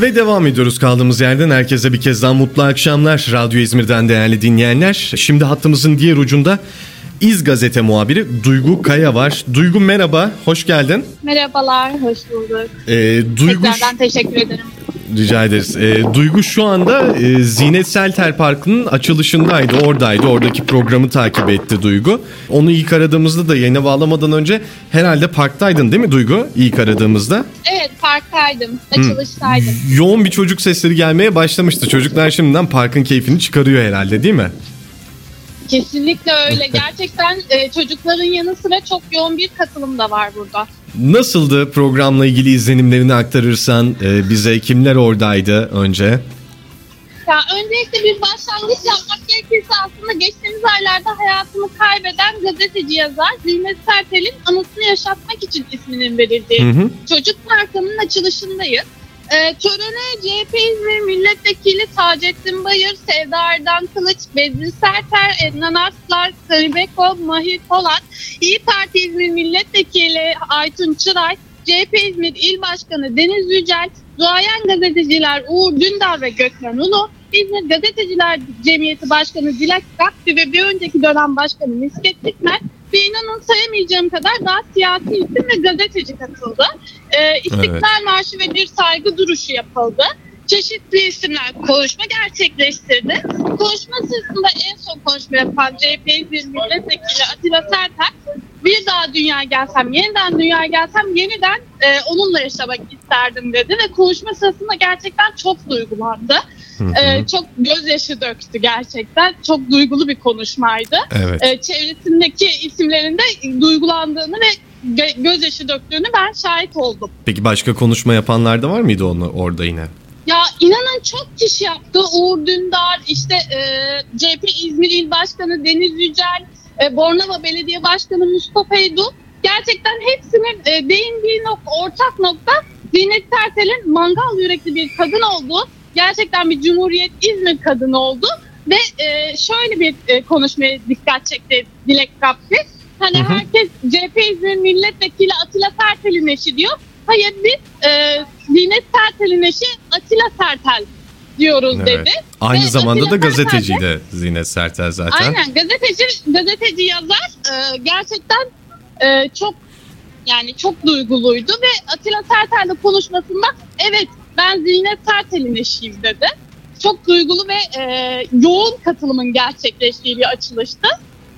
Ve devam ediyoruz kaldığımız yerden. Herkese bir kez daha mutlu akşamlar. Radyo İzmir'den değerli dinleyenler. Şimdi hattımızın diğer ucunda İz Gazete muhabiri Duygu Kaya var. Duygu merhaba, hoş geldin. Merhabalar, hoş bulduk. Ee, Duygu, Tekrardan teşekkür ederim. Rica ederiz. Ee, Duygu şu anda e, Zinet Selter Parkı'nın açılışındaydı, oradaydı. Oradaki programı takip etti Duygu. Onu ilk aradığımızda da yayına bağlamadan önce herhalde parktaydın değil mi Duygu? İlk aradığımızda. Evet, parktaydım, açılıştaydım. Yoğun bir çocuk sesleri gelmeye başlamıştı. Çocuklar şimdiden parkın keyfini çıkarıyor herhalde değil mi? Kesinlikle öyle. Gerçekten e, çocukların yanı sıra çok yoğun bir katılım da var burada. Nasıldı programla ilgili izlenimlerini aktarırsan e, bize kimler oradaydı önce? Ya öncelikle bir başlangıç yapmak gerekirse aslında geçtiğimiz aylarda hayatını kaybeden gazeteci yazar Zinet Sertel'in anısını yaşatmak için isminin verildiği Hı hı. Çocuk Parkı'nın açılışındayız. Ee, törene CHP İzmir Milletvekili Taceddin Bayır, Sevda Erdan Kılıç, Bedri Serter, Ednan Arslan, Karibeko, Mahir Polat, İyi Parti İzmir Milletvekili Aytun Çıray, CHP İzmir İl Başkanı Deniz Yücel, duayen gazeteciler Uğur Dündar ve Gökmen Ulu, İzmir Gazeteciler Cemiyeti Başkanı Dilek Gakbi ve bir önceki dönem başkanı Misket Dikmen ve inanın sayamayacağım kadar daha siyasi isim ve gazeteci katıldı. Ee, İstiklal Marşı ve bir saygı duruşu yapıldı. Çeşitli isimler konuşma gerçekleştirdi. Konuşma sırasında en son konuşma yapan CHP İzmir Milletvekili Atilla Serter bir daha dünya gelsem, yeniden dünya gelsem yeniden e, onunla yaşamak isterdim dedi ve konuşma sırasında gerçekten çok duygulandı. E, çok gözyaşı döktü gerçekten. Çok duygulu bir konuşmaydı. Evet. E, çevresindeki isimlerin de duygulandığını ve gö- gözyaşı döktüğünü ben şahit oldum. Peki başka konuşma yapanlar da var mıydı onu orada yine? Ya inanın çok kişi yaptı. Uğur Dündar, işte e, CHP İzmir İl Başkanı Deniz Yücel, e, Bornova Belediye Başkanı Mustafa Edu. Gerçekten hepsinin e, değindiği nokta, ortak nokta Zinet Sertel'in mangal yürekli bir kadın olduğu. Gerçekten bir Cumhuriyet İzmir kadını oldu. Ve e, şöyle bir e, konuşmaya dikkat çekti Dilek Kapsi. Hani Hı hı. herkes CHP İzmir Milletvekili Atilla Sertel'in eşi diyor. Hayır biz e, Zinet Sertel'in eşi Atilla Sertel diyoruz Evet. dedi. Aynı Ve zamanda da Atilla gazeteciydi Zinet Sertel zaten. Aynen gazeteci gazeteci yazar e, gerçekten e, çok yani çok duyguluydu ve Atilla Sertel'le konuşmasında evet ben Zinet Sertel'in eşiyim dedi. Çok duygulu ve e, yoğun katılımın gerçekleştiği bir açılıştı.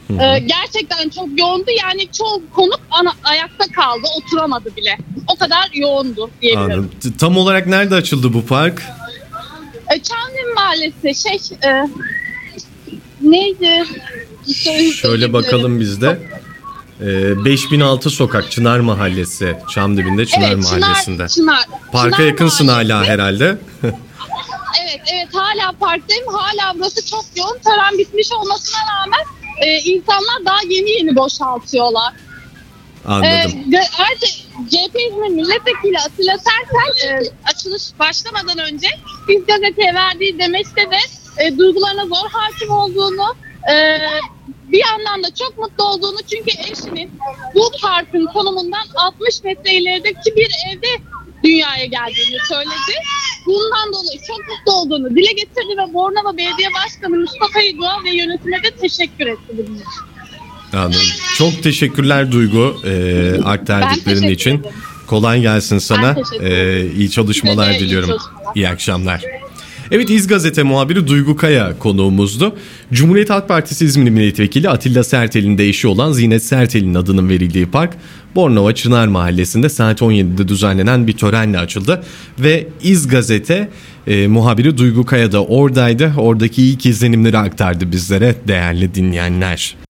Hı hı. E, gerçekten çok yoğundu yani çoğu konuk ana, ayakta kaldı oturamadı bile. O kadar yoğundu diyebilirim. Anladım. Tam olarak nerede açıldı bu park? E, Çamlık Mahallesi şey e, neydi? Şöyle bakalım bizde. Ee, 5006 sokak Çınar Mahallesi. Çamdibinde Çınar evet, Mahallesi'nde. Çınar, Çınar. Parka Çınar yakınsın hala Mahallesi. herhalde. Evet evet hala parktayım. Hala burası çok yoğun. Tören bitmiş olmasına rağmen e, insanlar daha yeni yeni boşaltıyorlar. E, Anladım. ayrıca CHP İzmir Milletvekili Atilla Sertel e, açılış başlamadan önce biz gazeteye verdiği demeçte de e, duygularına zor hakim olduğunu e, bir yandan da çok mutlu olduğunu çünkü eşinin bu parkın konumundan 60 metre ilerideki bir evde dünyaya geldiğini söyledi. Bundan dolayı çok mutlu olduğunu dile getirdi ve Bornova Belediye Başkanı Mustafa İdoğan ve yönetime de teşekkür etti bunun için. Anladım. Çok teşekkürler Duygu e, aktardiklerin için. ederim. Kolay gelsin sana. Ben teşekkür E, iyi çalışmalar de iyi diliyorum. çalışmalar. İyi akşamlar. Evet İz Gazete muhabiri Duygu Kaya konuğumuzdu. Cumhuriyet Halk Partisi İzmir Milletvekili Atilla Sertel'in de eşi olan Zinet Sertel'in adının verildiği park Bornova Çınar Mahallesi'nde saat 17'de düzenlenen bir törenle açıldı. Ve İz Gazete e, muhabiri Duygu Kaya da oradaydı. Oradaki ilk izlenimleri aktardı bizlere değerli dinleyenler.